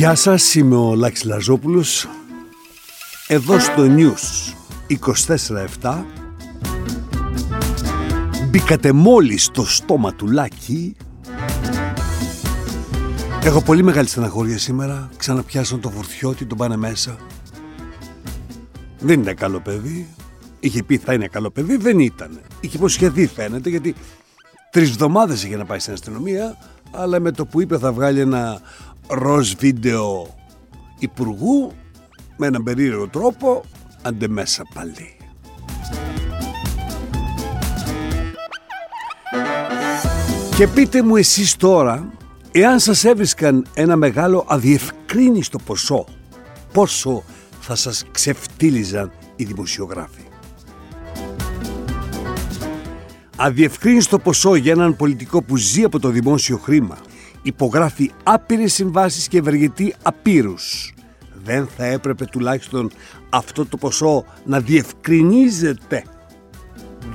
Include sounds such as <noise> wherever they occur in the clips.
Γεια σας, είμαι ο Λάκης Λαζόπουλος. Εδώ στο News 24-7 Μπήκατε μόλις στο στόμα του Λάκη. Έχω πολύ μεγάλη στεναχώρια σήμερα. Ξαναπιάσαν το βουρθιώτη, τον πάνε μέσα. Δεν είναι καλό παιδί. Είχε πει θα είναι καλό παιδί, δεν ήταν. Είχε υποσχεθεί φαίνεται γιατί Τρεις εβδομάδες είχε να πάει στην αστυνομία αλλά με το που είπε θα βγάλει ένα ροζ βίντεο υπουργού με έναν περίεργο τρόπο αντε μέσα πάλι. Και πείτε μου εσείς τώρα, εάν σας έβρισκαν ένα μεγάλο αδιευκρίνιστο ποσό, πόσο θα σας ξεφτύλιζαν οι δημοσιογράφοι; Αδιευκρίνιστο ποσό για έναν πολιτικό που ζει από το δημόσιο χρήμα, υπογράφει άπειρες συμβάσεις και ευεργετεί απείρους. Δεν θα έπρεπε τουλάχιστον αυτό το ποσό να διευκρινίζεται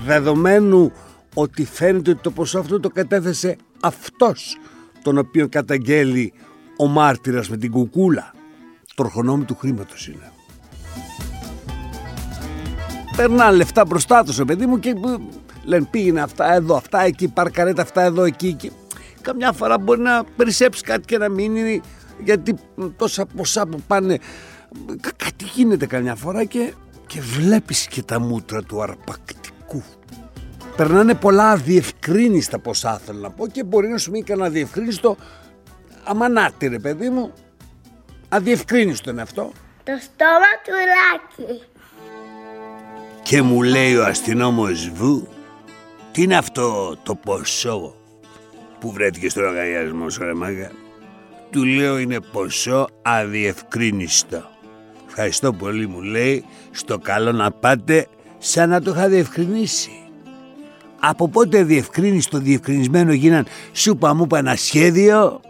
δεδομένου ότι φαίνεται ότι το ποσό αυτό το κατέθεσε αυτός τον οποίο καταγγέλει ο μάρτυρας με την κουκούλα. Τροχονόμη του χρήματος είναι. Περνάνε λεφτά μπροστά τους, παιδί μου, και λένε πήγαινε αυτά εδώ, αυτά εκεί, παρκαρέτα αυτά εδώ, εκεί, εκεί καμιά φορά μπορεί να περισσέψει κάτι και να μείνει γιατί τόσα ποσά που πάνε κάτι γίνεται καμιά φορά και, και βλέπεις και τα μούτρα του αρπακτικού. Περνάνε πολλά αδιευκρίνιστα ποσά θέλω να πω και μπορεί να σου μείνει κανένα αδιευκρίνιστο αμανάτι ρε παιδί μου αδιευκρίνιστο είναι αυτό. Το στόμα του Λάκη. Και μου λέει ο αστυνόμος Βου τι είναι αυτό το ποσό που βρέθηκε στο λογαριασμό σου, ρε μάγα. Του λέω είναι ποσό αδιευκρίνιστο. Ευχαριστώ πολύ μου λέει, στο καλό να πάτε σαν να το είχα διευκρινίσει. Από πότε διευκρίνιστο διευκρινισμένο γίναν σούπα μου ένα σχέδιο,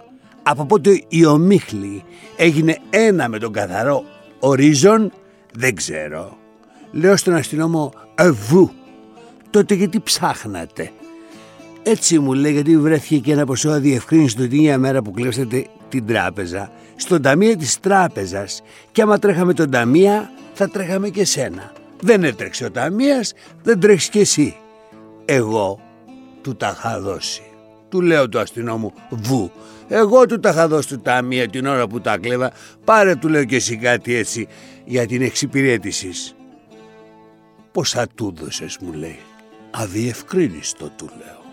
από πότε η ομίχλη έγινε ένα με τον καθαρό ορίζον, δεν ξέρω. Λέω στον αστυνόμο, ευού, τότε γιατί ψάχνατε; Έτσι μου λέει γιατί βρέθηκε και ένα ποσό αδιευκρίνηστο την ίδια μέρα που κλέψατε την τράπεζα στον ταμείο της τράπεζας και άμα τρέχαμε τον ταμεία θα τρέχαμε και σένα. Δεν έτρεξε ο ταμείας, δεν τρέχεις και εσύ. Εγώ του τα είχα δώσει. Του λέω του αστυνόμου βου. Εγώ του τα είχα δώσει του ταμεία την ώρα που τα κλέβα. Πάρε του λέω και εσύ κάτι έτσι για την εξυπηρέτηση. Πόσα του δώσες μου λέει. Αδιευκρίνιστο του λέω.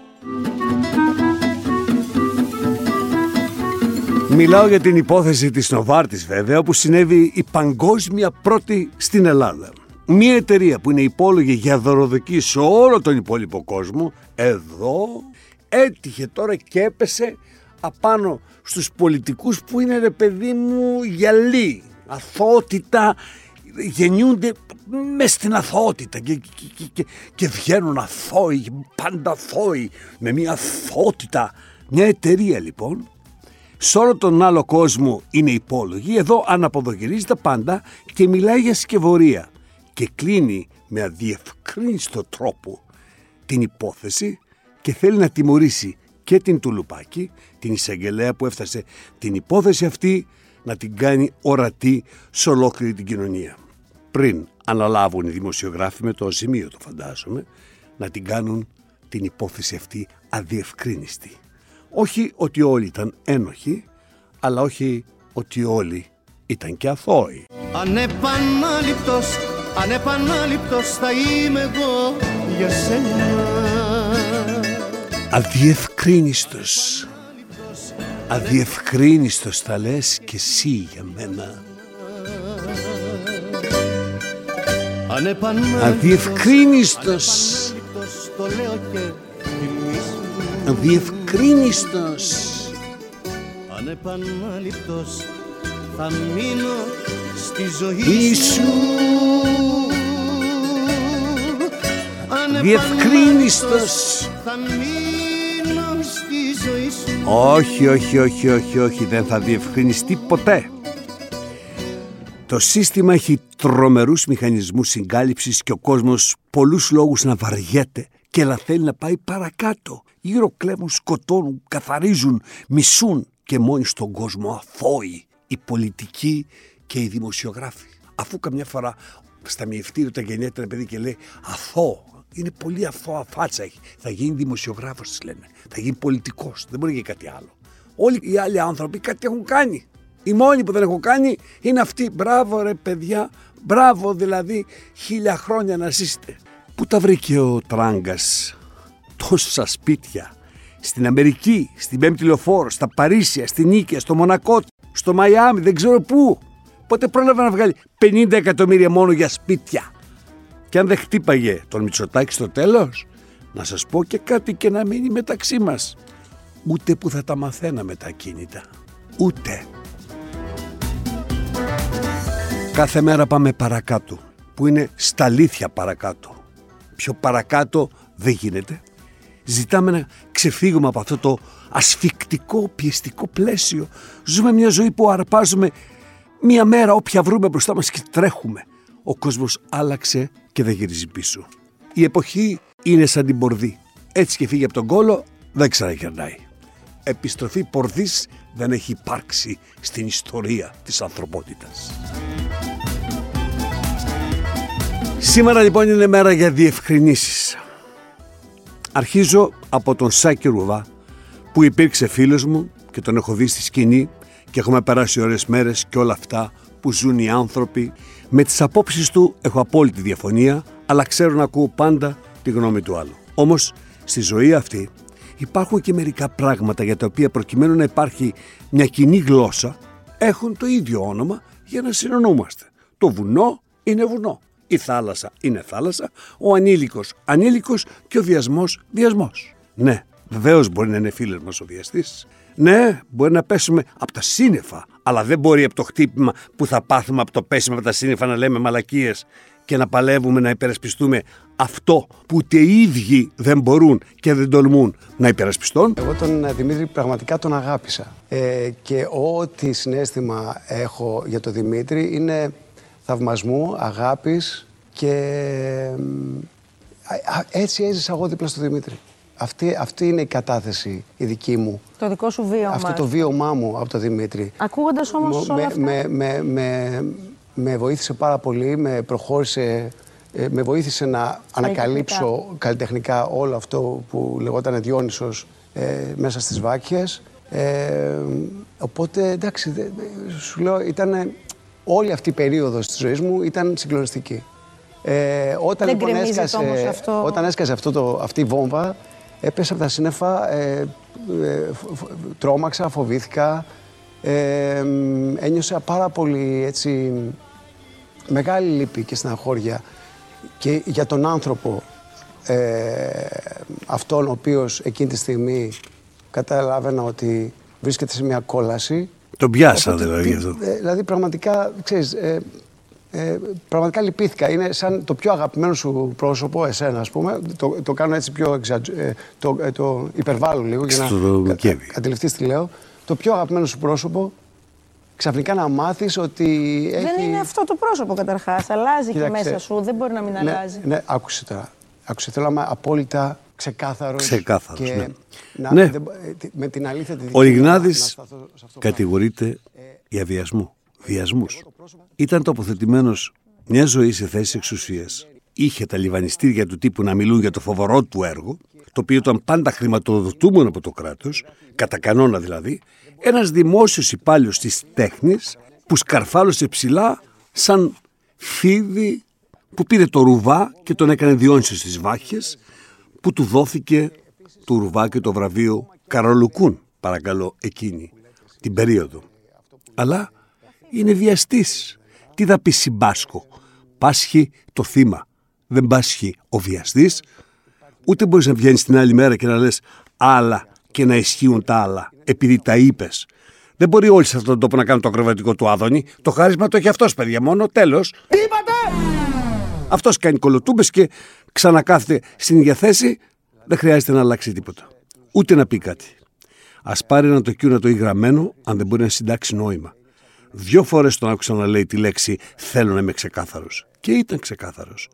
Μιλάω για την υπόθεση της Νοβάρτης βέβαια όπου συνέβη η παγκόσμια πρώτη στην Ελλάδα. Μια εταιρεία που είναι υπόλογη για δωροδοκή σε όλο τον υπόλοιπο κόσμο εδώ έτυχε τώρα και έπεσε απάνω στους πολιτικούς που είναι ρε παιδί μου γυαλί, αθότητα γεννιούνται μες στην αθωότητα και, και, και, και βγαίνουν αθώοι, πάντα αθώοι, με μια αθωότητα. Μια εταιρεία λοιπόν, σε όλο τον άλλο κόσμο είναι υπόλογη, εδώ αναποδογυρίζεται πάντα και μιλάει για σκευωρία και κλείνει με αδιευκρίνιστο τρόπο την υπόθεση και θέλει να τιμωρήσει και την Τουλουπάκη, την εισαγγελέα που έφτασε την υπόθεση αυτή να την κάνει ορατή σε ολόκληρη την κοινωνία πριν αναλάβουν οι δημοσιογράφοι με το σημείο το φαντάζομαι να την κάνουν την υπόθεση αυτή αδιευκρίνιστη. Όχι ότι όλοι ήταν ένοχοι, αλλά όχι ότι όλοι ήταν και αθώοι. Ανεπανάληπτος, ανεπανάληπτος θα είμαι εγώ για σένα. Αδιευκρίνιστος, αδιευκρίνιστος θα λες και εσύ για μένα. Αδιευκρίνιστος. Αδιευκρίνιστος. Ανεπανάληπτος θα μείνω στη ζωή σου. Διευκρίνιστος θα μείνω στη ζωή σου. Όχι, όχι, όχι, όχι, όχι, δεν θα διευκρινιστεί ποτέ. Το σύστημα έχει τρομερούς μηχανισμούς συγκάλυψης και ο κόσμος πολλούς λόγους να βαριέται και να θέλει να πάει παρακάτω. Γύρω κλέβουν, σκοτώνουν, καθαρίζουν, μισούν και μόνοι στον κόσμο αθώοι οι πολιτικοί και οι δημοσιογράφοι. Αφού καμιά φορά στα μυευτήρια όταν γεννιέται ένα παιδί και λέει αθώο, είναι πολύ αθώα φάτσα έχει. Θα γίνει δημοσιογράφος της λένε. Θα γίνει πολιτικός. Δεν μπορεί να γίνει κάτι άλλο. Όλοι οι άλλοι άνθρωποι κάτι έχουν κάνει. Οι μόνοι που δεν έχουν κάνει είναι αυτοί. Μπράβο ρε παιδιά, μπράβο δηλαδή χίλια χρόνια να ζήσετε. Πού τα βρήκε ο Τράγκας τόσα σπίτια; Στην Αμερική, στην Πέμπτη Λεωφόρο, στα Παρίσια, στην Νίκαια, στο Μονακό, στο Μαϊάμι, δεν ξέρω πού. Πότε πρόλαβε να βγάλει 50 εκατομμύρια μόνο για σπίτια. Και αν δεν χτύπαγε τον Μητσοτάκη στο τέλος, να σας πω και κάτι και να μείνει μεταξύ μας. Ούτε που θα τα μαθαίναμε τα κίνητα. Ούτε. Κάθε μέρα πάμε παρακάτω, που είναι στα αλήθεια παρακάτω. Πιο παρακάτω δεν γίνεται. Ζητάμε να ξεφύγουμε από αυτό το ασφικτικό, πιεστικό πλαίσιο. Ζούμε μια ζωή που αρπάζουμε μία μέρα όποια βρούμε μπροστά μας και τρέχουμε. Ο κόσμος άλλαξε και δεν γυρίζει πίσω. Η εποχή είναι σαν την πορδί. Έτσι και φύγει από τον κόλο, δεν ξαναγερνάει. Επιστροφή πορδής δεν έχει υπάρξει στην ιστορία της ανθρωπότητας. Σήμερα λοιπόν είναι μέρα για διευκρινήσεις. Αρχίζω από τον Σάκη Ρουβά που υπήρξε φίλος μου και τον έχω δει στη σκηνή και έχουμε περάσει ωραίες μέρες και όλα αυτά που ζουν οι άνθρωποι. Με τις απόψεις του έχω απόλυτη διαφωνία αλλά ξέρω να ακούω πάντα τη γνώμη του άλλου. Όμως στη ζωή αυτή υπάρχουν και μερικά πράγματα για τα οποία προκειμένου να υπάρχει μια κοινή γλώσσα έχουν το ίδιο όνομα για να συνονούμαστε. Το βουνό είναι βουνό. Η θάλασσα είναι θάλασσα, ο ανήλικος ανήλικος και ο βιασμός βιασμός. Ναι, βεβαίως μπορεί να είναι φίλος μας ο βιαστής. Ναι, μπορεί να πέσουμε από τα σύννεφα, αλλά δεν μπορεί από το χτύπημα που θα πάθουμε από το πέσιμο από τα σύννεφα να λέμε μαλακίες και να παλεύουμε να υπερασπιστούμε αυτό που ούτε οι ίδιοι δεν μπορούν και δεν τολμούν να υπερασπιστούν. Εγώ τον ε, Δημήτρη πραγματικά τον αγάπησα. Ε, και ό,τι συνέστημα έχω για τον Δημήτρη είναι θαυμασμού, αγάπης και έτσι έζησα εγώ δίπλα στο Δημήτρη. Αυτή, αυτή είναι η κατάθεση η δική μου. Το δικό σου βίωμα. Αυτό το βίωμά μου από τον Δημήτρη. Ακούγοντας όμως όλα αυτά... Με, με, με, με βοήθησε πάρα πολύ, με προχώρησε, ε, με βοήθησε να ανακαλύψω καλλιτεχνικά όλο αυτό που λεγόταν Διόνυσος ε, μέσα στις Βάκιες. Ε, οπότε, εντάξει, σου λέω, ήταν όλη αυτή η περίοδος της ζωής μου ήταν συγκλονιστική. Ε, όταν Δεν λοιπόν έσκασε, αυτό... όταν έσκασε αυτό το, αυτή η βόμβα, έπεσα από τα σύννεφα, ε, ε, τρόμαξα, φοβήθηκα, ε, ένιωσα πάρα πολύ έτσι, μεγάλη λύπη και στεναχώρια και για τον άνθρωπο ε, αυτόν ο οποίος εκείνη τη στιγμή καταλάβαινα ότι βρίσκεται σε μια κόλαση. Τον πιάσα δηλαδή αυτό. Ε, δηλαδή πραγματικά, ξέρεις, ε, ε, πραγματικά λυπήθηκα. Είναι σαν το πιο αγαπημένο σου πρόσωπο, εσένα ας πούμε. Το, το κάνω έτσι πιο ε, το, ε, το υπερβάλλω λίγο για να κα, αντιληφθείς τι λέω. Το πιο αγαπημένο σου πρόσωπο ξαφνικά να μάθεις ότι έχει... Δεν είναι αυτό το πρόσωπο καταρχάς. Αλλάζει και μέσα σου. Δεν μπορεί να μην ναι, αλλάζει. Ναι, άκουσε τώρα. Άκουσε. Θέλω να είμαι απόλυτα ξεκάθαρος. Ξεκάθαρος, και ναι. Να, ναι. Δεν, με την αλήθεια τη Ο Ιγνάδης κατηγορείται για βιασμό βιασμούς. Ήταν τοποθετημένος μια ζωή σε θέση εξουσίας. Είχε τα λιβανιστήρια του τύπου να μιλούν για το φοβερό του έργο, το οποίο ήταν πάντα χρηματοδοτούμενο από το κράτος, κατά κανόνα δηλαδή, ένας δημόσιος υπάλληλος της τέχνης που σκαρφάλωσε ψηλά σαν φίδι που πήρε το ρουβά και τον έκανε διόνυσιο στις βάχες που του δόθηκε το ρουβά και το βραβείο Καρολουκούν, παρακαλώ, εκείνη την περίοδο. Αλλά είναι βιαστής. Τι θα πει συμπάσχο. Πάσχει το θύμα. Δεν πάσχει ο βιαστής. Ούτε μπορείς να βγαίνεις την άλλη μέρα και να λες άλλα και να ισχύουν τα άλλα, επειδή τα είπες. Δεν μπορεί όλοι σε αυτόν τον τόπο να κάνουν το ακροβατικό του Άδωνη. Το χάρισμα το έχει αυτός, παιδιά, μόνο. Τέλος. Τι είπατε! Αυτός κάνει κολοτούμπες και ξανακάθεται στην ίδια θέση. Δεν χρειάζεται να αλλάξει τίποτα. Ούτε να πει κάτι. Α πάρει ένα το να το ή γραμμένο, αν δεν μπορεί να συντάξει νόημα. Δυο φορές τον άκουσα να λέει τη λέξη Θέλω να είμαι ξεκάθαρος. Και ήταν ξεκάθαρος.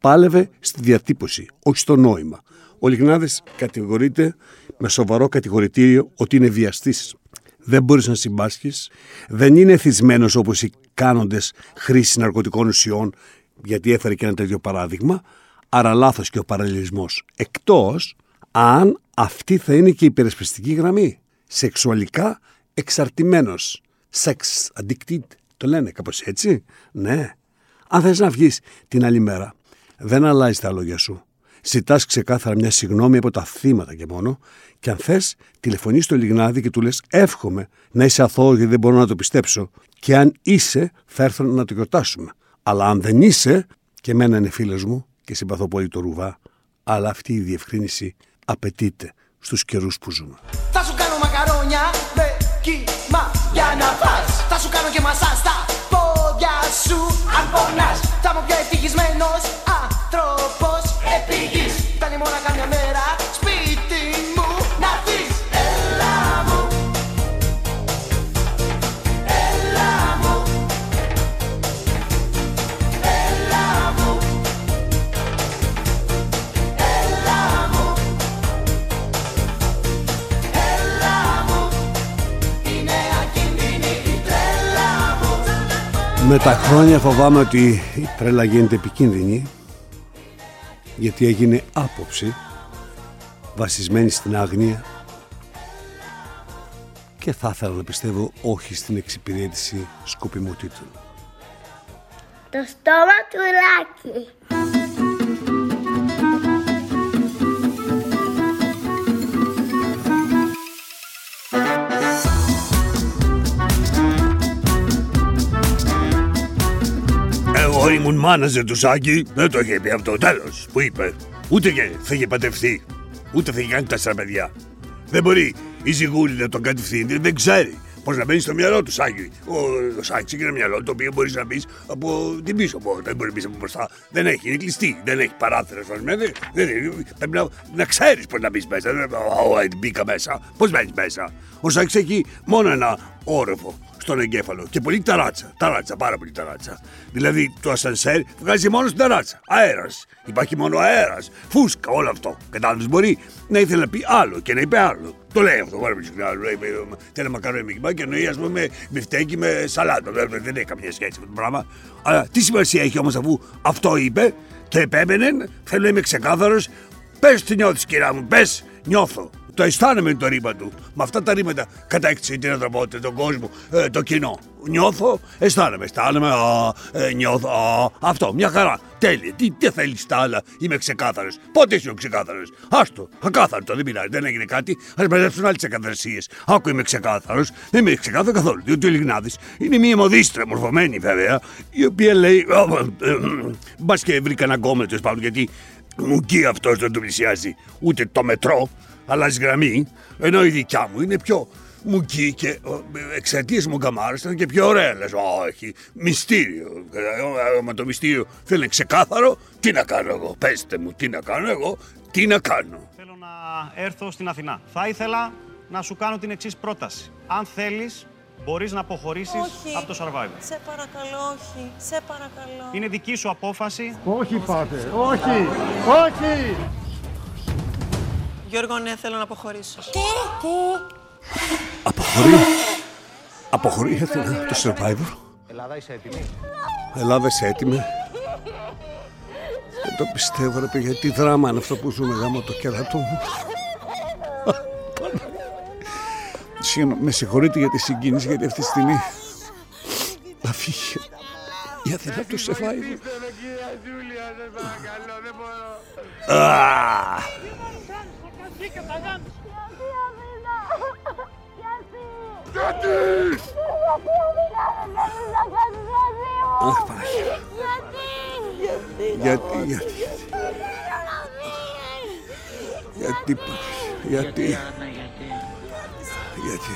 Πάλευε στη διατύπωση, όχι στο νόημα. Ο Λιγνάδης κατηγορείται με σοβαρό κατηγορητήριο ότι είναι βιαστής. δεν μπορείς να συμπάσχεις, δεν είναι εθισμένος όπως οι κάνοντες χρήση ναρκωτικών ουσιών, γιατί έφερε και ένα τέτοιο παράδειγμα, άρα λάθος και ο παραλληλισμός. Εκτός αν αυτή θα είναι και η υπερασπιστική γραμμή. Σεξουαλικά εξαρτημένος. Sex addicted, το λένε κάπως έτσι. Ναι. Αν θες να βγεις την άλλη μέρα, δεν αλλάζει τα λόγια σου. Ζητάς ξεκάθαρα μια συγνώμη από τα θύματα και μόνο, και αν θες, τηλεφωνείς στο Λιγνάδι και του λες: Εύχομαι να είσαι αθώος γιατί δεν μπορώ να το πιστέψω. Και αν είσαι, θα έρθω να το γιορτάσουμε. Αλλά αν δεν είσαι, και εμένα είναι φίλος μου και συμπαθώ πολύ το ρουβά, αλλά αυτή η διευκρίνηση απαιτείται στους καιρούς που ζούμε. Θα σου κάνω μακαρόνια με κύμα για να φας Θα σου κάνω και μασά στα πόδια σου αν πονάς Θα μου πιο ευτυχισμένος άνθρωπος επί γης Φτάνει μόνο καμιά μέρα. Σπίτι μου να δεις Έλα μου. Έλα μου. Έλα μου. Έλα μου. Έλα μου. Η νέα κινδύνη η τρέλα μου. Με τα χρόνια φοβάμαι ότι η τρέλα γίνεται επικίνδυνη γιατί έγινε άποψη βασισμένη στην άγνοια και θα ήθελα να πιστεύω όχι στην εξυπηρέτηση σκοπιμοτήτων. Το στόμα του Λάκη. Εγώ ήμουν μάναζερ του Σάκη, δεν το είχε πει αυτό. Τέλο, που είπε. Ούτε και θα είχε παντρευτεί. Ούτε θα είχε κάνει τέσσερα παιδιά. Δεν μπορεί η Ζιγούλη να τον κατευθύνει, δεν ξέρει πώ να μπαίνει στο μυαλό του Σάκη. Ο, ο Σάκη είναι ένα μυαλό το οποίο μπορεί να μπει από την πίσω πόρτα, δεν μπορεί να μπει από μπροστά. Δεν έχει, είναι κλειστή, δεν έχει παράθυρα σπασμένη. Δεν, είναι- πρέπει να, να ξέρει πώ να μπει μέσα. Δεν, Ω, ε, μπήκα μέσα. Πώ μπαίνει μέσα. Ο Σάκη έχει μόνο ένα όροφο στον εγκέφαλο και πολύ ταράτσα. Ταράτσα, πάρα πολύ ταράτσα. Δηλαδή το ασανσέρ βγάζει μόνο στην ταράτσα. Αέρας. Υπάρχει μόνο αέρας. Φούσκα, όλο αυτό. Κατάλαβες μπορεί να ήθελε να πει άλλο και να είπε άλλο. Το λέει αυτό, πάρα πολύ συχνά. Λέει, ε, Θέλει μακαρόνι με κυμπά και εννοεί ας πούμε μπιφτέκι με σαλάτα. Δεν, δεν έχει καμία σχέση με το πράγμα. Αλλά τι σημασία έχει όμως αφού αυτό είπε και επέμενε, θέλω να είμαι ξεκάθαρος. Πες τι νιώθεις, κυρία μου, πες, νιώθω. Το αισθάνομαι το ρήμα του. Με αυτά τα ρήματα κατέκτησε την ανθρωπότητα, τον κόσμο, ε, το κοινό. Νιώθω, αισθάνομαι, αισθάνομαι, α, ε, νιώθω, α, αυτό, μια χαρά. Τέλεια. Τι, τι θέλεις τα άλλα, είμαι ξεκάθαρος. Πότε είσαι ο ξεκάθαρος. Άστο, ακάθαρτο, δεν πειράζει, δεν έγινε κάτι. Α μαζέψουν άλλες εκαθαρσίε. Άκου είμαι ξεκάθαρος, δεν είμαι ξεκάθαρο καθόλου. Διότι ο Λιγνάδης είναι μια μοδίστρα, μορφωμένη βέβαια, η οποία λέει. Μπας και βρήκα ένα γκόμενο τέλος πάντων, γιατί μου γκεί αυτός δεν το πλησιάζει ούτε το μετρό, αλλάζει γραμμή, ενώ η δικιά μου είναι πιο μουκή και εξαιτίας μου γκαμάρα ήταν και πιο ωραία. Λες, όχι, μυστήριο. Ε, Μα το μυστήριο θέλει ξεκάθαρο, τι να κάνω εγώ. Πέστε μου, τι να κάνω εγώ, τι να κάνω. Θέλω να έρθω στην Αθηνά. Θα ήθελα να σου κάνω την εξής πρόταση. Αν θέλεις, μπορείς να αποχωρήσεις Όχι. από το Survivor. Σε παρακαλώ, όχι. Σε παρακαλώ. Είναι δική σου απόφαση. Όχι, πάτερ, όχι, όχι. Γιώργο, ναι, θέλω να αποχωρήσω. Αποχωρεί. Αποχωρεί η Αθηνά, το Survivor. Ελλάδα, είσαι έτοιμη; Ελλάδα, είσαι έτοιμη. Δεν το πιστεύω, ρε παιδιά. Τι δράμα είναι αυτό που ζούμε γάμο το κέρατο μου. Συγγνώμη, με συγχωρείτε για τη συγκίνηση, γιατί αυτή τη στιγμή θα φύγει η Αθηνά από το Survivor. Α, Αχ, Παναγία. Γιατί, γιατί, γιατί, Παναγία, γιατί, γιατί.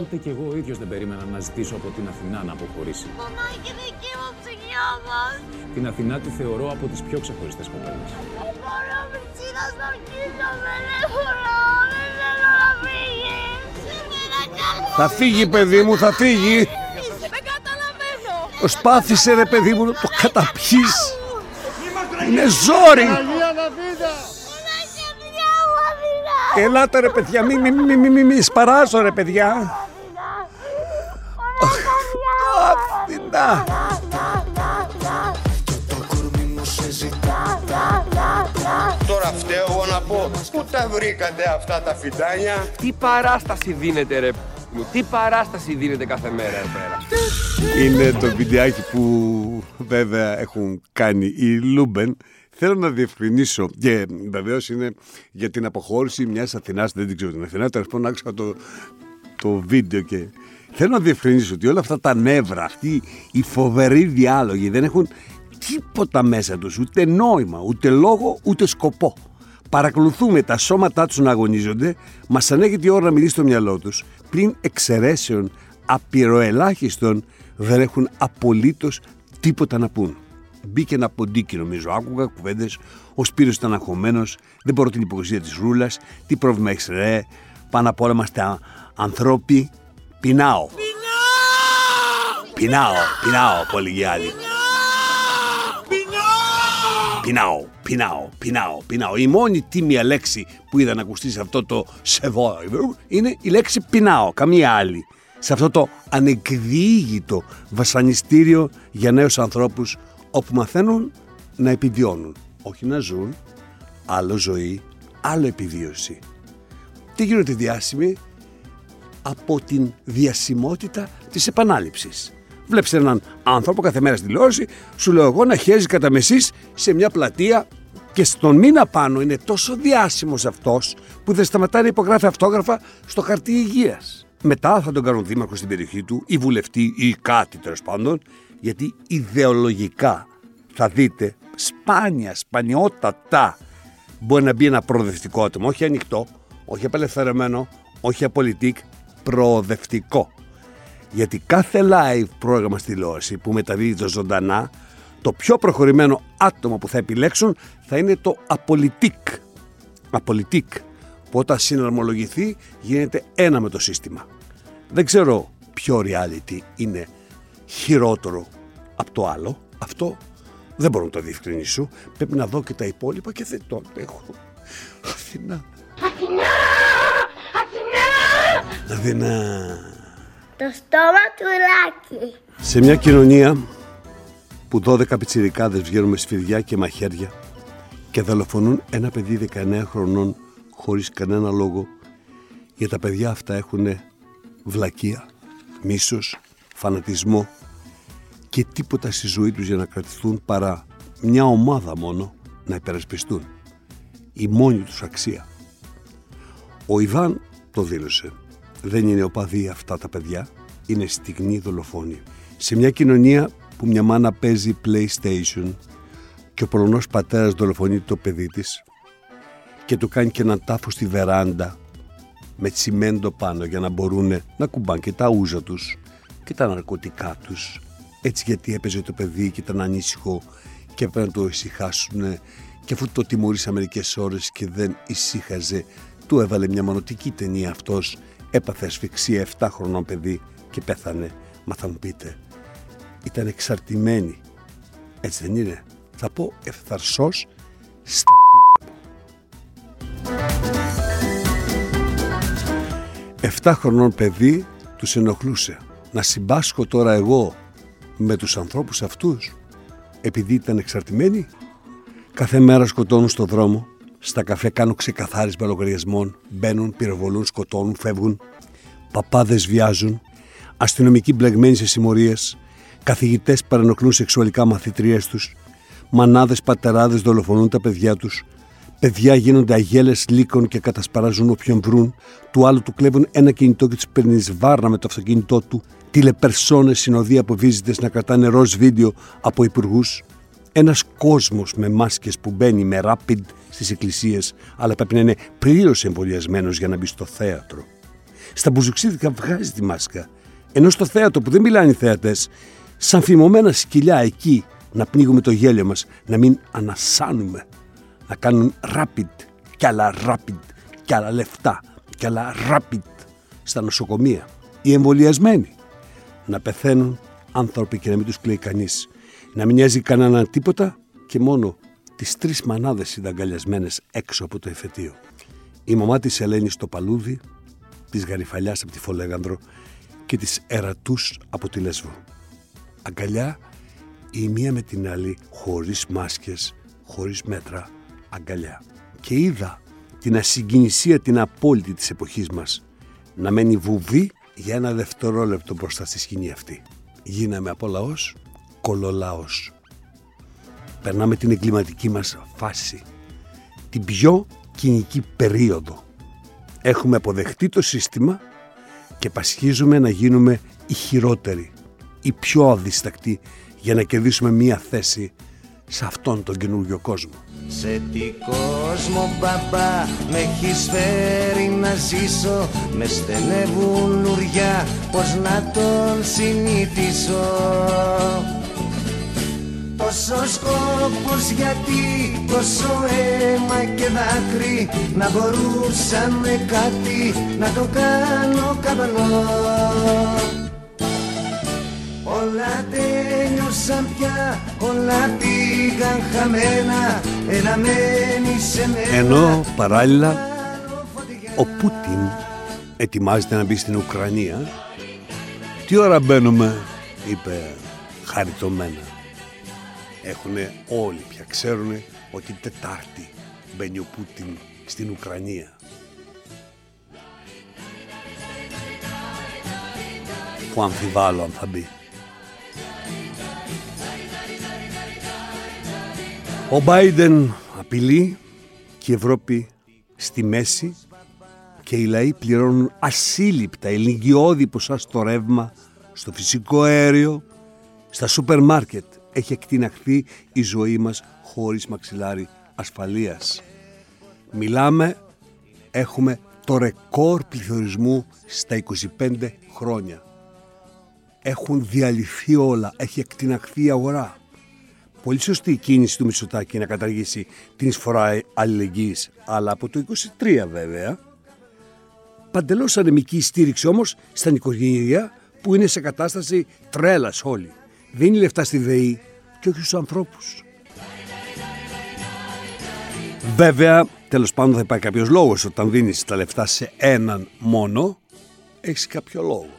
Ούτε κι εγώ ο ίδιος δεν περίμενα να ζητήσω από την Αθηνά να αποχωρήσει. Μαμάκι δική μου ψυγείο μας. Την Αθηνά τη θεωρώ από τις πιο ξεχωριστές κοπέλες. Δεν μπορώ μισήνα στο κοίταμε. Δεν μπορώ. Θα φύγει, παιδί μου, θα φύγει. Δεν καταλαβαίνω. Προσπάθησε, ρε παιδί μου, να το καταπιείς. Είναι ζόρι. Αγία Δαφίδα. Μαμάκι, παιδιά μου, Αθηνά. Ελάτε ρε παιδιά, μη, μη, μη, μη, μη, μη σπαράζω ρε παιδιά. Αθηνά. Τώρα φταίω εγώ να πω Πού τα βρήκατε αυτά τα φυτάνια Τι παράσταση δίνετε ρε μου, τι παράσταση δίνετε κάθε μέρα εδώ πέρα. Είναι το βιντεάκι που βέβαια έχουν κάνει οι Λούμπεν. Θέλω να διευκρινίσω και βεβαίως είναι για την αποχώρηση μιας Αθηνάς. Δεν την ξέρω την Αθηνά. Τέλος πάντων, άκουσα το, το βίντεο και θέλω να διευκρινίσω ότι όλα αυτά τα νεύρα, αυτοί οι φοβεροί διάλογοι δεν έχουν τίποτα μέσα τους, ούτε νόημα, ούτε λόγο, ούτε σκοπό. Παρακολουθούμε τα σώματά τους να αγωνίζονται, μα σαν έρχεται η ώρα να μιλήσει στο μυαλό τους, πλην εξαιρέσεων απειροελάχιστον δεν έχουν απολύτως τίποτα να πούν. Μπήκε ένα ποντίκι νομίζω, άκουγα κουβέντες. Ο Σπύρος ήταν αγχωμένος, δεν μπορώ την υποκρισία της ρούλας. Τι πρόβλημα έχεις, ρε; Πάνω απ' όλα είμαστε ανθρώποι. Πεινάω. Πεινάω, πεινάω, πολύ άλλοι. Πεινάω, πεινάω, πεινάω, πεινάω. Η μόνη τίμια λέξη που είδα να ακουστεί σε αυτό το survivor είναι η λέξη πεινάω, καμία άλλη. Σε αυτό το ανεκδιήγητο βασανιστήριο για νέους ανθρώπους όπου μαθαίνουν να επιβιώνουν. Όχι να ζουν, άλλο ζωή, άλλο επιβίωση. Τι γίνονται διάσημοι από την διασημότητα της επανάληψης. Βλέπεις έναν άνθρωπο κάθε μέρα στη τηλεόραση, σου λέω εγώ να χέζει κατά μεσής σε μια πλατεία και στον μήνα πάνω είναι τόσο διάσημος αυτός που δεν σταματάει να υπογράφει αυτόγραφα στο χαρτί υγείας. Μετά θα τον κάνουν δήμαρχο στην περιοχή του ή βουλευτή ή κάτι τέλος πάντων γιατί ιδεολογικά θα δείτε σπάνια, σπανιότατα μπορεί να μπει ένα προοδευτικό άτομο, όχι ανοιχτό, όχι απελευθερωμένο, όχι απολυτικ, προοδευτικό. Γιατί κάθε live πρόγραμμα στη τηλεόραση που μεταδίδεται ζωντανά, το πιο προχωρημένο άτομο που θα επιλέξουν θα είναι το απολυτικ. Απολυτικ, που όταν συναρμολογηθεί γίνεται ένα με το σύστημα. Δεν ξέρω ποιο reality είναι χειρότερο από το άλλο. Αυτό δεν μπορώ να το διευκρινίσω. Πρέπει να δω και τα υπόλοιπα και δεν το έχω. Αθηνά. Αθηνά! Αθηνά! Αθηνά. Το στόμα του Λάκη. Σε μια κοινωνία που 12 πιτσιρικάδες βγαίνουν με σφυριά και μαχαίρια και δολοφονούν ένα παιδί 19 χρονών χωρίς κανένα λόγο για τα παιδιά αυτά έχουν βλακεία, μίσος, φανατισμό και τίποτα στη ζωή τους για να κρατηθούν παρά μια ομάδα μόνο να υπερασπιστούν. Η μόνη τους αξία. Ο Ιβάν το δήλωσε. Δεν είναι οπαδοί αυτά τα παιδιά, είναι στιγνή δολοφόνοι. Σε μια κοινωνία που μια μάνα παίζει PlayStation και ο Πολωνός πατέρας δολοφονεί το παιδί της και του κάνει και έναν τάφος στη βεράντα με τσιμέντο πάνω για να μπορούν να κουμπάνε και τα ούζα τους και τα ναρκωτικά τους. Έτσι γιατί έπαιζε το παιδί και ήταν ανήσυχο και έπρεπε να το ησυχάσουν και αφού το τιμωρήσε μερικές ώρες και δεν ησύχαζε του έβαλε μια μονοτική ταινία αυτός. Έπαθε ασφυξία 7 χρονών παιδί και πέθανε. Μα θα μου πείτε ήταν εξαρτημένη έτσι δεν είναι θα πω ευθαρσός στα Εφτά χρονών παιδί τους ενοχλούσε. Να συμπάσχω τώρα εγώ με τους ανθρώπους αυτούς επειδή ήταν εξαρτημένοι; Κάθε μέρα σκοτώνουν στο δρόμο, στα καφέ κάνουν ξεκαθάρισμα λογαριασμών, μπαίνουν, πυροβολούν, σκοτώνουν, φεύγουν. Παπάδες βιάζουν, αστυνομικοί μπλεγμένοι σε συμμορίες, καθηγητές παρενοχλούν σεξουαλικά μαθητρίες τους, μανάδες πατεράδες δολοφονούν τα παιδιά τους, παιδιά γίνονται αγέλες λύκων και κατασπαράζουν όποιον βρουν, του άλλου του κλέβουν ένα κινητό και τους παίρνει βάρνα με το αυτοκίνητό του, τηλεπερσόνες συνοδεία από βίζιτες να κρατάνε ροζ βίντεο από υπουργούς. Ένας κόσμος με μάσκες που μπαίνει με rapid στις εκκλησίες, αλλά πρέπει να είναι πλήρως εμβολιασμένος για να μπει στο θέατρο. Στα μπουζουξίδικα βγάζει τη μάσκα, ενώ στο θέατρο που δεν μιλάνε οι θεατές, σαν φημωμένα σκυλιά εκεί να πνίγουμε το γέλιο μας, να μην ανασάνουμε, να κάνουν rapid κι άλλα rapid κι άλλα λεφτά κι άλλα rapid στα νοσοκομεία. Οι εμβολιασμένοι να πεθαίνουν άνθρωποι και να μην τους κλαίει κανείς. Να μην νοιάζει κανέναν τίποτα και μόνο τις τρεις μανάδες συνταγκαλιασμένες έξω από το εφετείο. Η μαμά της Ελένης στο Παλούδι, της Γαριφαλιάς από τη Φολέγανδρο και της Ερατούς από τη Λέσβο. Αγκαλιά η μία με την άλλη χωρίς μάσκες, χωρίς μέτρα, αγκαλιά. Και είδα την ασυγκινησία την απόλυτη της εποχής μας να μένει βουβή για ένα δευτερόλεπτο μπροστά στη σκηνή αυτή. Γίναμε από λαός κολολάος. Περνάμε την εγκληματική μας φάση. Την πιο κοινική περίοδο. Έχουμε αποδεχτεί το σύστημα και πασχίζουμε να γίνουμε οι χειρότεροι, οι πιο αδιστακτοί για να κερδίσουμε μία θέση σε αυτόν τον καινούργιο κόσμο. Σε τι κόσμο μπαμπά με έχεις φέρει να ζήσω; Με στενεύουν λουριά πως να τον συνηθίσω; Τόσο σκόπος γιατί τόσο αίμα και δάκρυ Να μπορούσαν με κάτι να το κάνω καπνό Όλα τέλειωσαν πια, όλα πήγαν χαμένα Ένα μένει σε μένα. Ενώ παράλληλα ο Πούτιν ετοιμάζεται να μπει στην Ουκρανία Τι ώρα μπαίνουμε, είπε χαριτωμένα. Έχουν όλοι πια ξέρουν ότι Τετάρτη μπαίνει ο Πούτιν στην Ουκρανία. Που αμφιβάλλω αν θα μπει Ο Μπάιντεν απειλεί και η Ευρώπη στη μέση και οι λαοί πληρώνουν ασύλληπτα ηλικιώδη ποσά στο ρεύμα, στο φυσικό αέριο, στα σούπερ μάρκετ. Έχει εκτιναχθεί η ζωή μας χωρίς μαξιλάρι ασφαλείας. Μιλάμε, έχουμε το ρεκόρ πληθωρισμού στα 25 χρόνια. Έχουν διαλυθεί όλα, έχει εκτιναχθεί η αγορά. Πολύ σωστή η κίνηση του Μητσοτάκη να καταργήσει την εισφορά αλληλεγγύης, αλλά από το 23 βέβαια. Παντελώς ανεμική στήριξη όμως στα νοικοκυριά που είναι σε κατάσταση τρέλας όλοι. Δίνει λεφτά στη ΔΕΗ και όχι στους ανθρώπους. Βέβαια, τέλος πάντων θα υπάρχει κάποιος λόγος όταν δίνεις τα λεφτά σε έναν μόνο, έχεις κάποιο λόγο.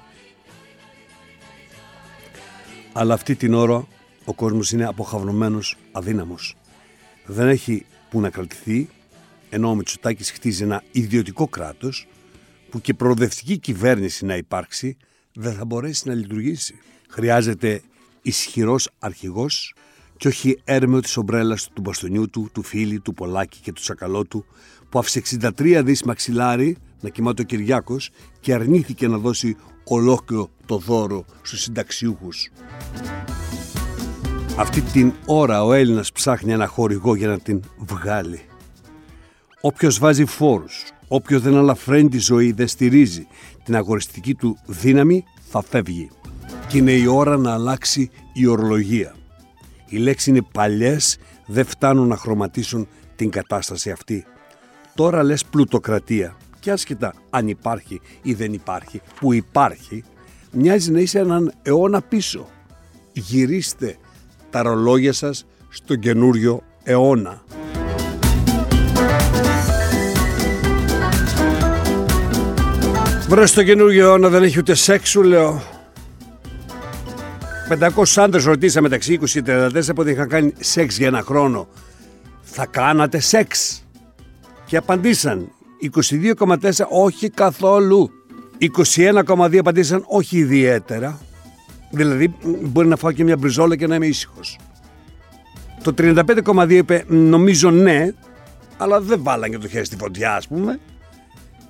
Αλλά αυτή την ώρα ο κόσμος είναι αποχαυρωμένος, αδύναμος. Δεν έχει που να κρατηθεί, ενώ ο Μητσοτάκης χτίζει ένα ιδιωτικό κράτος που και προοδευτική κυβέρνηση να υπάρξει δεν θα μπορέσει να λειτουργήσει. Χρειάζεται ισχυρός αρχηγός και όχι έρμεο της ομπρέλας του μπαστονιού του, του φίλη, του Πολάκη και του Σακαλώτου που άφησε 63 δις μαξιλάρι να κοιμάται ο Κυριάκος και αρνήθηκε να δώσει ολόκληρο το δώρο στους συνταξιούχους. Αυτή την ώρα ο Έλληνας ψάχνει ένα χορηγό για να την βγάλει. Όποιος βάζει φόρους, όποιος δεν αλαφραίνει τη ζωή, δεν στηρίζει την αγοριστική του δύναμη, θα φεύγει. Και είναι η ώρα να αλλάξει η ορολογία. Οι λέξεις είναι παλιές, δεν φτάνουν να χρωματίσουν την κατάσταση αυτή. Τώρα λες πλουτοκρατία και άσχετα αν υπάρχει ή δεν υπάρχει, που υπάρχει, μοιάζει να είσαι έναν αιώνα πίσω. Γυρίστε τα ρολόγια σας στον καινούριο αιώνα. Βρε στο καινούργιο αιώνα δεν έχει ούτε σεξ σου λέω. 500 άντρες ρωτήσα μεταξύ 20 και 34 που δεν είχαν κάνει σεξ για ένα χρόνο. Θα κάνατε σεξ; Και απαντήσαν 22,4 όχι καθόλου. 21,2 απαντήσαν όχι ιδιαίτερα. Δηλαδή μπορεί να φάω και μια μπριζόλα και να είμαι ήσυχος. Το 35,2 είπε νομίζω ναι, αλλά δεν βάλανε το χέρι στη φωτιά ας πούμε.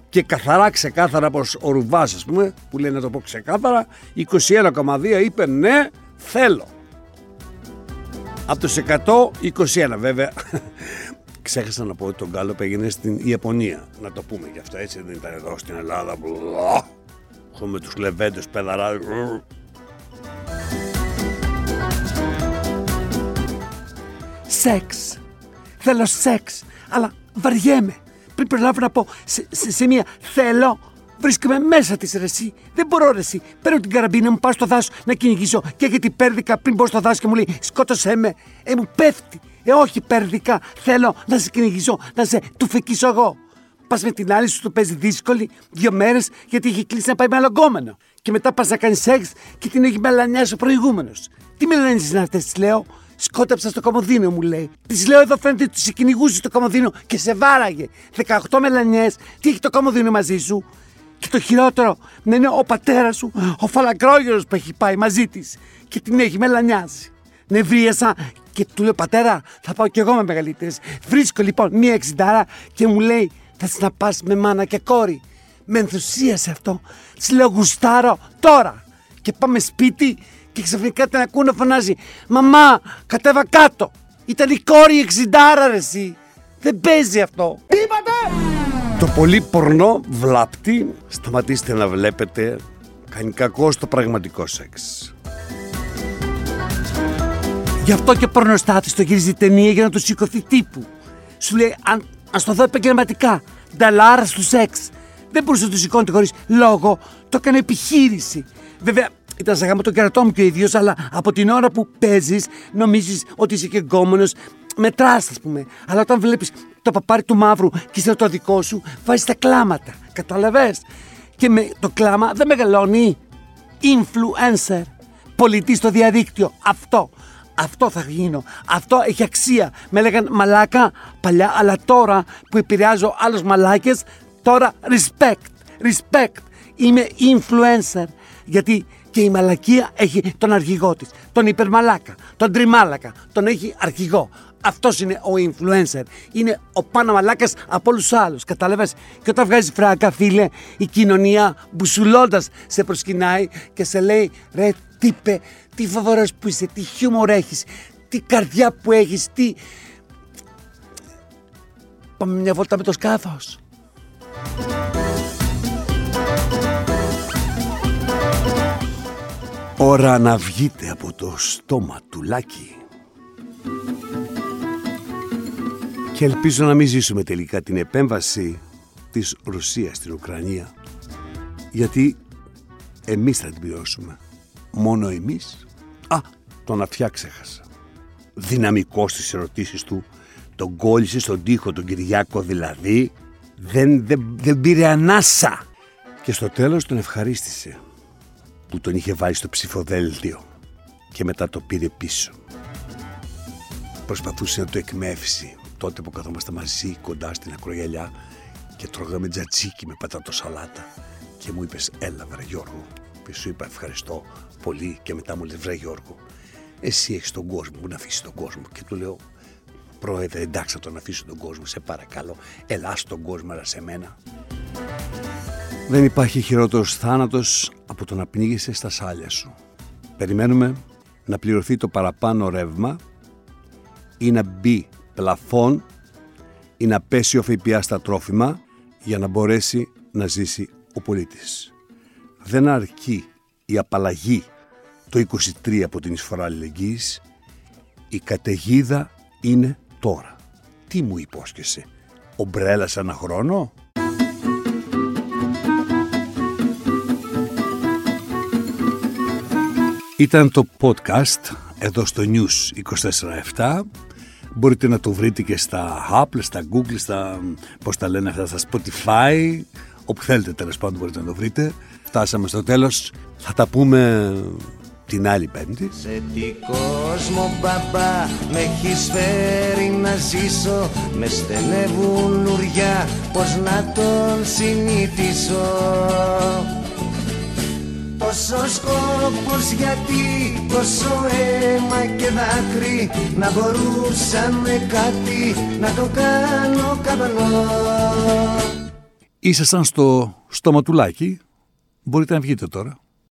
Και καθαρά ξεκάθαρα όπως ο Ρουβάς ας πούμε, που λέει να το πω ξεκάθαρα, 21,2 είπε ναι, θέλω. Από τους 100, 21 βέβαια. <laughs> Ξέχασα να πω ότι τον Γκάλοπ έγινε στην Ιαπωνία. Να το πούμε γι' αυτό έτσι δεν ήταν εδώ στην Ελλάδα που... Έχουμε τους λεβέντες παιδαράδες. Σεξ. Θέλω σεξ. Αλλά βαριέμαι. Πριν προλάβω να πω σε, σε, σε μία θέλω, βρίσκομαι μέσα της ρεσί. Δεν μπορώ ρεσί. Παίρνω την καραμπίνα μου, πάω στο δάσος να κυνηγήσω και γιατί πέρδικα πριν μπω στο δάσος και μου λέει σκότωσέ με. Ε, μου πέφτει. Ε, όχι πέρδικα. Θέλω να σε κυνηγήσω, να σε του φεκίσω εγώ. πας με την άλλη σου το παίζει δύσκολη δύο μέρες γιατί έχει κλείσει να πάει με αλογκόμενο. Και μετά πας να κάνεις σεξ και την έχει μελανιάσει ο προηγούμενος. Τι μελανιέ είναι αυτέ, τη λέω. Σκόταψα στο κομμωδίνο, μου λέει. Της λέω εδώ φαίνεται ότι σε κυνηγούσε στο κομμωδίνο και σε βάραγε. 18 μελανιές. Τι έχει το κομμωδίνο μαζί σου; Και το χειρότερο να είναι ο πατέρας σου, ο φαλακρόγερο που έχει πάει μαζί της και την έχει μελανιάσει. Νευρίασα και του λέω πατέρα, θα πάω κι εγώ με μεγαλύτερες. Βρίσκω λοιπόν μία εξιντάρα και μου λέει θα να πα με μάνα και κόρη. Με ενθουσίασε αυτό. Της λέω γουστάρω τώρα. Και πάμε σπίτι και ξαφνικά την ακούω να φωνάζει Μαμά, κατέβα κάτω. Ήταν η κόρη εξιντάρα ρε εσύ. Δεν παίζει αυτό. Τι είπατε! Το πολύ πορνό βλάπτει. Σταματήστε να βλέπετε. Κάνει κακό στο πραγματικό σεξ. Γι' αυτό και ο πορνοστάτης το γυρίζει ταινία για να του σηκωθεί τύπου. Σου λέει, αν, ας το δω επαγγελματικά. Νταλάρα του σεξ. Δεν μπορούσε να του σηκώνεται χωρίς λόγο. Το έκανε επιχείρηση. Βέβαια, ήταν σαν γάμο το κερατό μου και ο ίδιο, αλλά από την ώρα που παίζεις, νομίζεις ότι είσαι και γκόμενος. Μετράς, ας πούμε. Αλλά όταν βλέπεις το παπάρι του μαύρου και είσαι το δικό σου, βάζεις τα κλάματα. Κατάλαβες; Και με το κλάμα δεν μεγαλώνει. Influencer. Πολιτή στο διαδίκτυο. Αυτό. Αυτό θα γίνω. Αυτό έχει αξία. Με λέγαν μαλάκα παλιά, αλλά τώρα που επηρεάζω άλλους μαλάκες, τώρα respect. Respect. Είμαι influencer. Γιατί και η μαλακία έχει τον αρχηγό της. Τον υπερμαλάκα, τον τριμάλακα. Τον έχει αρχηγό. Αυτός είναι ο influencer. Είναι ο πάνω μαλάκας από όλους τους άλλους. Κατάλαβες; Και όταν βγάζει φράκα, φίλε, η κοινωνία μπουσουλώντας σε προσκυνάει και σε λέει ρε τύπε, τι φοβερός που είσαι, τι χιούμορ έχεις, τι καρδιά που έχεις, τι. Πάμε μια βόλτα με το σκάφος. Ώρα να βγείτε από το στόμα του Λάκη. Και ελπίζω να μην ζήσουμε τελικά την επέμβαση της Ρωσίας στην Ουκρανία. Γιατί εμείς θα την πληρώσουμε. Μόνο εμείς. Α, τον αυτιά ξέχασα. Δυναμικός στις ερωτήσεις του. Τον κόλλησε στον τοίχο τον Κυριάκο δηλαδή. Δεν, δεν, δεν πήρε ανάσα. Και στο τέλος τον ευχαρίστησε που τον είχε βάλει στο ψηφοδέλτιο και μετά το πήρε πίσω. Προσπαθούσε να το εκμεύσει τότε που καθόμαστε μαζί κοντά στην ακρογιαλιά και τρώγαμε τζατσίκι με πατάτο σαλάτα. Και μου είπες έλα βρε Γιώργο και σου είπα ευχαριστώ πολύ και μετά μου λες βρε Γιώργο εσύ έχεις τον κόσμο που να αφήσεις τον κόσμο και του λέω πρόεδρε εντάξει θα τον αφήσω τον κόσμο σε παρακαλώ. Ελά στον κόσμο αλλά σε μένα δεν υπάρχει χειρότερος θάνατος από το να πνίγεσαι στα σάλια σου. Περιμένουμε να πληρωθεί το παραπάνω ρεύμα ή να μπει πλαφόν ή να πέσει ο ΦΠΑ στα τρόφιμα για να μπορέσει να ζήσει ο πολίτης. Δεν αρκεί η απαλλαγή το 23 από την εισφορά αλληλεγγύης, η καταιγίδα είναι τώρα. Τι μου υπόσχεσαι, ομπρέλας σε ένα χρόνο; Ήταν το podcast εδώ στο News 24-7. Μπορείτε να το βρείτε και στα Apple, στα Google, στα, πώς τα λένε αυτά, στα Spotify, όπου θέλετε τέλος πάντων μπορείτε να το βρείτε. Φτάσαμε στο τέλος, θα τα πούμε την άλλη πέμπτη. Σε τι κόσμο μπαμπά με έχεις φέρει να ζήσω Με στενεύουν ουριά πως να τον συνηθίσω Τόσο σκόπος γιατί τόσο αίμα και δάκρυ. Να μπορούσα με κάτι να το κάνω καπανό Ήσασταν στο στοματουλάκι, μπορείτε να βγείτε τώρα.